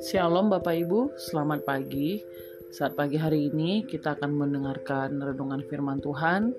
Shalom Bapak Ibu, selamat pagi. Saat pagi hari ini kita akan mendengarkan renungan firman Tuhan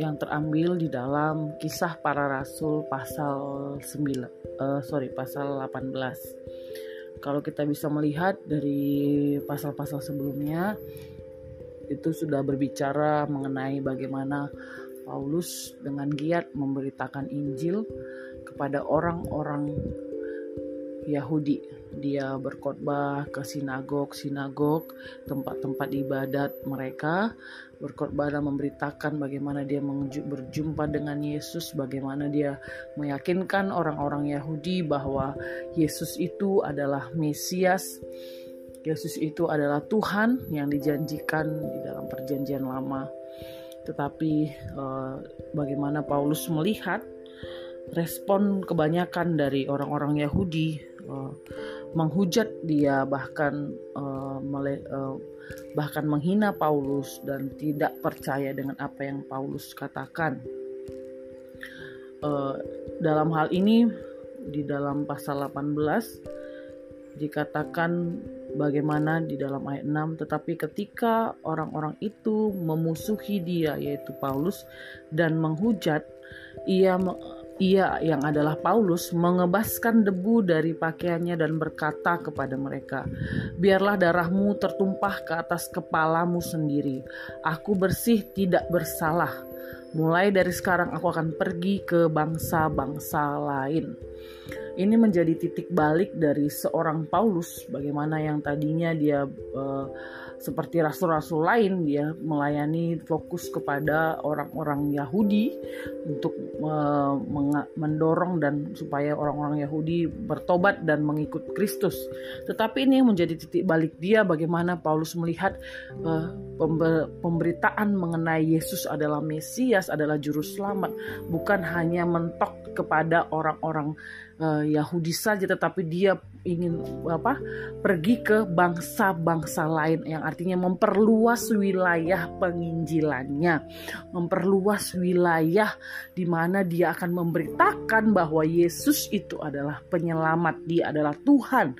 yang terambil di dalam kisah para rasul pasal 9 uh, eh, sorry pasal 18. Kalau kita bisa melihat dari pasal-pasal sebelumnya itu sudah berbicara mengenai bagaimana Paulus dengan giat memberitakan Injil kepada orang-orang Yahudi. Dia berkhotbah ke sinagog-sinagog, tempat-tempat ibadat mereka, berkhotbah dan memberitakan bagaimana dia berjumpa dengan Yesus, bagaimana dia meyakinkan orang-orang Yahudi bahwa Yesus itu adalah Mesias. Yesus itu adalah Tuhan yang dijanjikan di dalam perjanjian lama. Tetapi eh, bagaimana Paulus melihat respon kebanyakan dari orang-orang Yahudi uh, menghujat dia bahkan uh, uh, bahkan menghina Paulus dan tidak percaya dengan apa yang Paulus katakan. Uh, dalam hal ini di dalam pasal 18 dikatakan bagaimana di dalam ayat 6 tetapi ketika orang-orang itu memusuhi dia yaitu Paulus dan menghujat ia ia yang adalah Paulus mengebaskan debu dari pakaiannya dan berkata kepada mereka, "Biarlah darahmu tertumpah ke atas kepalamu sendiri. Aku bersih, tidak bersalah. Mulai dari sekarang aku akan pergi ke bangsa-bangsa lain." Ini menjadi titik balik dari seorang Paulus, bagaimana yang tadinya dia uh, seperti rasul-rasul lain dia melayani fokus kepada orang-orang Yahudi untuk uh, mendorong dan supaya orang-orang Yahudi bertobat dan mengikut Kristus. Tetapi ini menjadi titik balik dia bagaimana Paulus melihat uh, pemberitaan mengenai Yesus adalah Mesias, adalah juru selamat, bukan hanya mentok kepada orang-orang uh, Yahudi saja tetapi dia ingin apa pergi ke bangsa-bangsa lain yang artinya memperluas wilayah penginjilannya. Memperluas wilayah di mana dia akan memberitakan bahwa Yesus itu adalah penyelamat. Dia adalah Tuhan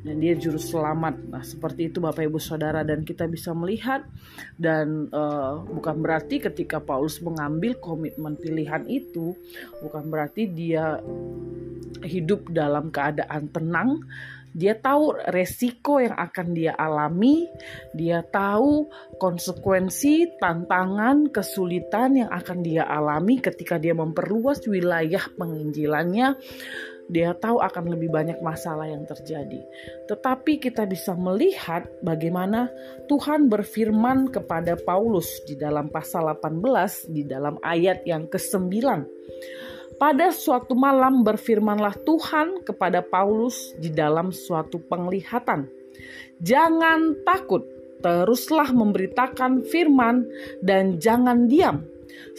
dan dia juru selamat. Nah, seperti itu Bapak Ibu Saudara dan kita bisa melihat dan uh, bukan berarti ketika Paulus mengambil komitmen pilihan itu bukan berarti dia hidup dalam keadaan tenang. Dia tahu resiko yang akan dia alami, dia tahu konsekuensi, tantangan, kesulitan yang akan dia alami ketika dia memperluas wilayah penginjilannya dia tahu akan lebih banyak masalah yang terjadi. Tetapi kita bisa melihat bagaimana Tuhan berfirman kepada Paulus di dalam pasal 18 di dalam ayat yang ke-9. Pada suatu malam berfirmanlah Tuhan kepada Paulus di dalam suatu penglihatan. Jangan takut, teruslah memberitakan firman dan jangan diam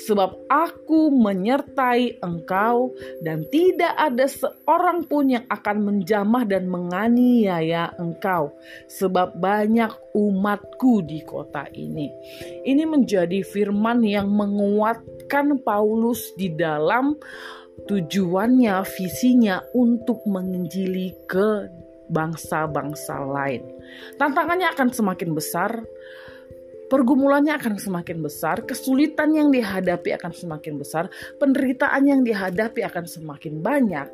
sebab aku menyertai engkau dan tidak ada seorang pun yang akan menjamah dan menganiaya engkau sebab banyak umatku di kota ini. Ini menjadi firman yang menguatkan Paulus di dalam tujuannya, visinya untuk menginjili ke bangsa-bangsa lain. Tantangannya akan semakin besar, pergumulannya akan semakin besar, kesulitan yang dihadapi akan semakin besar, penderitaan yang dihadapi akan semakin banyak,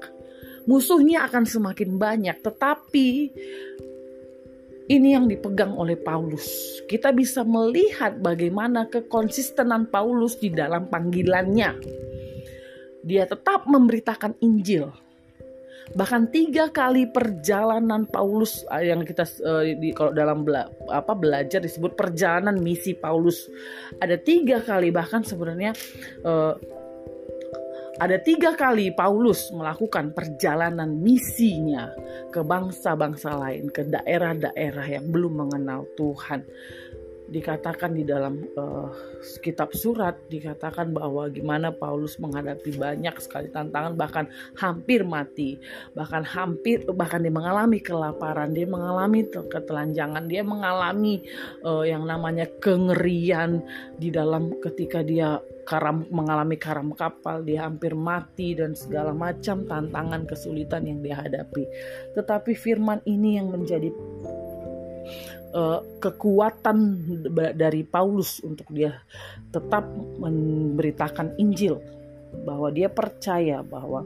musuhnya akan semakin banyak, tetapi ini yang dipegang oleh Paulus. Kita bisa melihat bagaimana kekonsistenan Paulus di dalam panggilannya. Dia tetap memberitakan Injil bahkan tiga kali perjalanan Paulus ah, yang kita uh, di kalau dalam bela, apa belajar disebut perjalanan misi Paulus. Ada tiga kali bahkan sebenarnya uh, ada tiga kali Paulus melakukan perjalanan misinya ke bangsa-bangsa lain, ke daerah-daerah yang belum mengenal Tuhan dikatakan di dalam uh, kitab surat dikatakan bahwa gimana Paulus menghadapi banyak sekali tantangan bahkan hampir mati bahkan hampir bahkan dia mengalami kelaparan dia mengalami ketelanjangan dia mengalami uh, yang namanya kengerian di dalam ketika dia karam mengalami karam kapal, dia hampir mati dan segala macam tantangan kesulitan yang dia hadapi. Tetapi firman ini yang menjadi uh, kekuatan dari Paulus untuk dia tetap memberitakan Injil bahwa dia percaya bahwa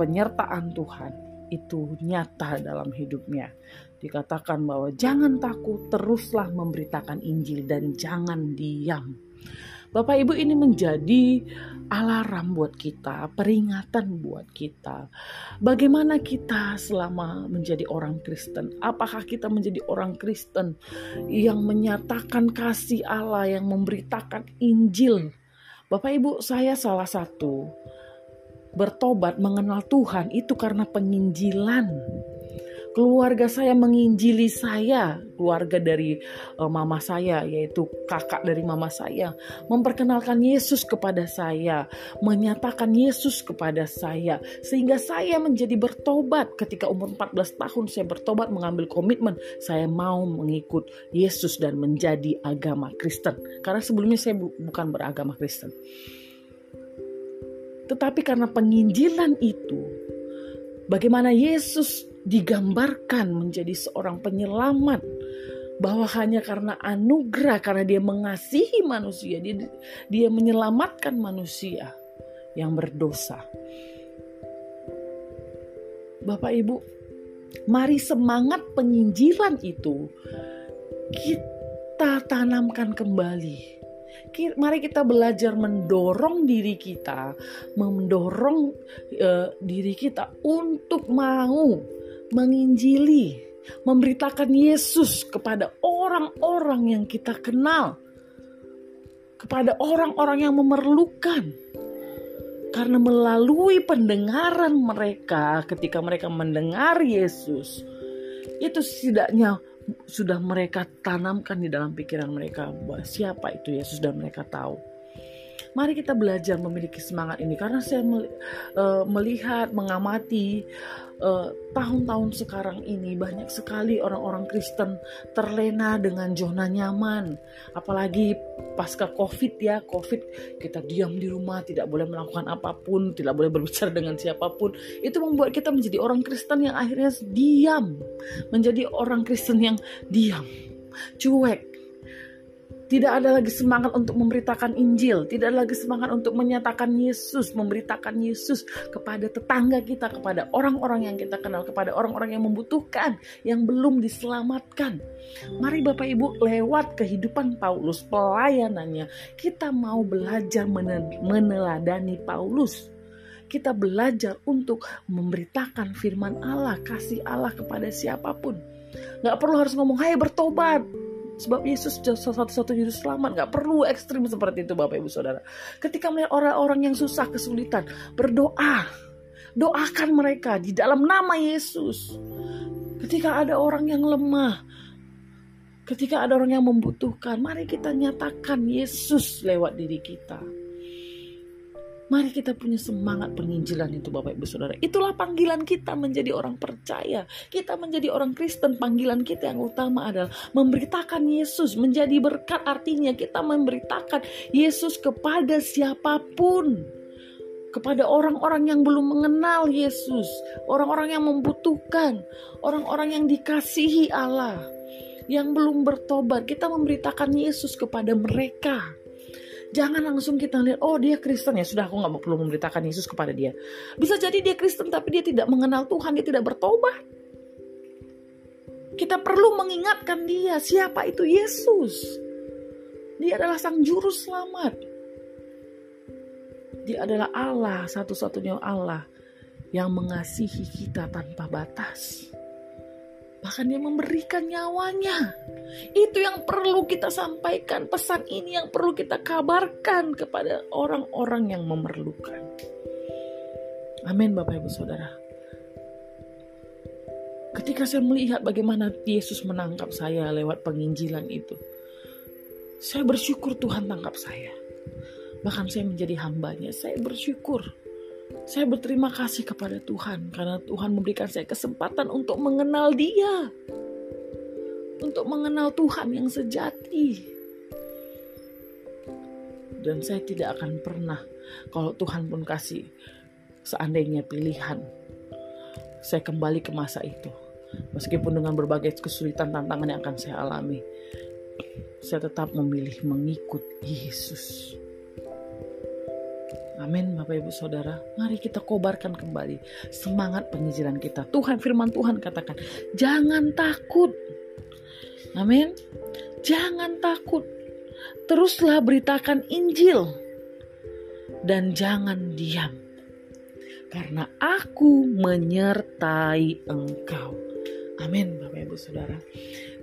penyertaan Tuhan itu nyata dalam hidupnya. Dikatakan bahwa jangan takut, teruslah memberitakan Injil dan jangan diam. Bapak Ibu ini menjadi alarm buat kita, peringatan buat kita. Bagaimana kita selama menjadi orang Kristen? Apakah kita menjadi orang Kristen yang menyatakan kasih Allah, yang memberitakan Injil? Bapak Ibu, saya salah satu bertobat mengenal Tuhan itu karena penginjilan keluarga saya menginjili saya, keluarga dari uh, mama saya, yaitu kakak dari mama saya, memperkenalkan Yesus kepada saya, menyatakan Yesus kepada saya, sehingga saya menjadi bertobat. Ketika umur 14 tahun, saya bertobat mengambil komitmen, saya mau mengikut Yesus dan menjadi agama Kristen. Karena sebelumnya saya bu bukan beragama Kristen. Tetapi karena penginjilan itu, bagaimana Yesus digambarkan menjadi seorang penyelamat. Bahwa hanya karena anugerah karena dia mengasihi manusia dia dia menyelamatkan manusia yang berdosa. Bapak Ibu mari semangat penginjilan itu kita tanamkan kembali. Mari kita belajar mendorong diri kita, mendorong uh, diri kita untuk mau menginjili, memberitakan Yesus kepada orang-orang yang kita kenal, kepada orang-orang yang memerlukan. Karena melalui pendengaran mereka, ketika mereka mendengar Yesus, itu setidaknya sudah mereka tanamkan di dalam pikiran mereka bahwa siapa itu Yesus dan mereka tahu. Mari kita belajar memiliki semangat ini karena saya eh, melihat, mengamati eh, tahun-tahun sekarang ini banyak sekali orang-orang Kristen terlena dengan zona nyaman. Apalagi pasca Covid ya, Covid kita diam di rumah, tidak boleh melakukan apa pun, tidak boleh berbicara dengan siapa pun. Itu membuat kita menjadi orang Kristen yang akhirnya diam, menjadi orang Kristen yang diam, cuek, tidak ada lagi semangat untuk memberitakan Injil, tidak ada lagi semangat untuk menyatakan Yesus, memberitakan Yesus kepada tetangga kita, kepada orang-orang yang kita kenal, kepada orang-orang yang membutuhkan, yang belum diselamatkan. Mari Bapak Ibu lewat kehidupan Paulus, pelayanannya, kita mau belajar meneladani Paulus kita belajar untuk memberitakan firman Allah, kasih Allah kepada siapa pun. Gak perlu harus ngomong, hai bertobat, Sebab Yesus satu-satunya juru selamat. Gak perlu ekstrim seperti itu Bapak Ibu Saudara. Ketika melihat orang-orang yang susah kesulitan. Berdoa. Doakan mereka di dalam nama Yesus. Ketika ada orang yang lemah. Ketika ada orang yang membutuhkan. Mari kita nyatakan Yesus lewat diri kita. Mari kita punya semangat penginjilan itu Bapak Ibu Saudara. Itulah panggilan kita menjadi orang percaya. Kita menjadi orang Kristen. Panggilan kita yang utama adalah memberitakan Yesus. Menjadi berkat artinya kita memberitakan Yesus kepada siapa pun. Kepada orang-orang yang belum mengenal Yesus. Orang-orang yang membutuhkan. Orang-orang yang dikasihi Allah. Yang belum bertobat. Kita memberitakan Yesus kepada mereka Jangan langsung kita lihat, oh dia Kristen ya sudah aku nggak perlu memberitakan Yesus kepada dia. Bisa jadi dia Kristen tapi dia tidak mengenal Tuhan, dia tidak bertobat. Kita perlu mengingatkan dia siapa itu Yesus. Dia adalah sang juru selamat. Dia adalah Allah, satu-satunya Allah yang mengasihi kita tanpa batas. Bahkan dia memberikan nyawanya. Itu yang perlu kita sampaikan. Pesan ini yang perlu kita kabarkan kepada orang-orang yang memerlukan. Amin Bapak Ibu Saudara. Ketika saya melihat bagaimana Yesus menangkap saya lewat penginjilan itu. Saya bersyukur Tuhan tangkap saya. Bahkan saya menjadi hambanya. Saya bersyukur saya berterima kasih kepada Tuhan karena Tuhan memberikan saya kesempatan untuk mengenal Dia. Untuk mengenal Tuhan yang sejati. dan saya tidak akan pernah kalau Tuhan pun kasih seandainya pilihan saya kembali ke masa itu meskipun dengan berbagai kesulitan tantangan yang akan saya alami saya tetap memilih mengikut Yesus Amin Bapak Ibu Saudara. Mari kita kobarkan kembali Semangat penginjilan kita. Tuhan firman Tuhan katakan Jangan takut. Amin. Jangan takut. Teruslah beritakan Injil Dan jangan diam Karena aku menyertai engkau. Amin Bapak Ibu Saudara.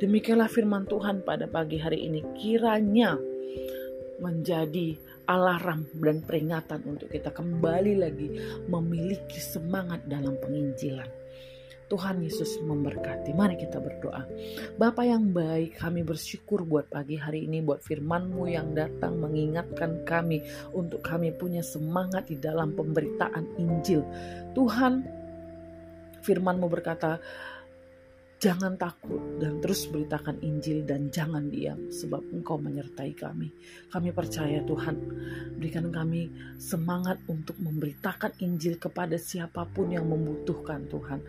Demikianlah firman Tuhan pada pagi hari ini. Kiranya menjadi alarm dan peringatan untuk kita kembali lagi memiliki semangat dalam penginjilan. Tuhan Yesus memberkati. Mari kita berdoa. Bapa yang baik, kami bersyukur buat pagi hari ini, buat firman-Mu yang datang mengingatkan kami untuk kami punya semangat di dalam pemberitaan Injil. Tuhan, firman-Mu berkata, Jangan takut dan terus beritakan Injil dan jangan diam sebab Engkau menyertai kami. Kami percaya Tuhan, berikan kami semangat untuk memberitakan Injil kepada siapa pun yang membutuhkan Tuhan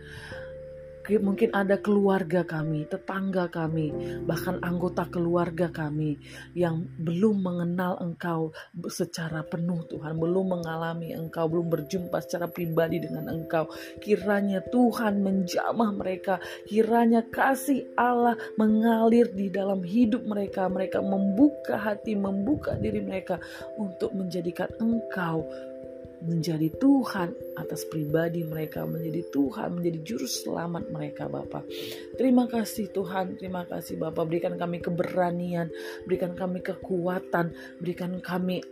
mungkin ada keluarga kami, tetangga kami, bahkan anggota keluarga kami yang belum mengenal Engkau secara penuh Tuhan, belum mengalami Engkau, belum berjumpa secara pribadi dengan Engkau. Kiranya Tuhan menjamah mereka, kiranya kasih Allah mengalir di dalam hidup mereka, mereka membuka hati, membuka diri mereka untuk menjadikan Engkau menjadi Tuhan atas pribadi mereka, menjadi Tuhan, menjadi juru selamat mereka Bapak. Terima kasih Tuhan, terima kasih Bapak. Berikan kami keberanian, berikan kami kekuatan, berikan kami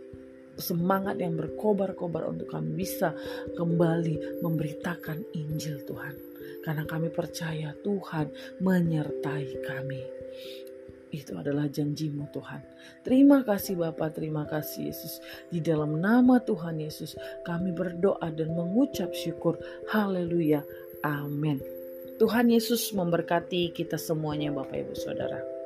semangat yang berkobar-kobar untuk kami bisa kembali memberitakan Injil Tuhan. Karena kami percaya Tuhan menyertai kami. Itu adalah janjimu Tuhan. Terima kasih Bapak, terima kasih Yesus. Di dalam nama Tuhan Yesus kami berdoa dan mengucap syukur. Haleluya. Amin. Tuhan Yesus memberkati kita semuanya Bapak Ibu Saudara.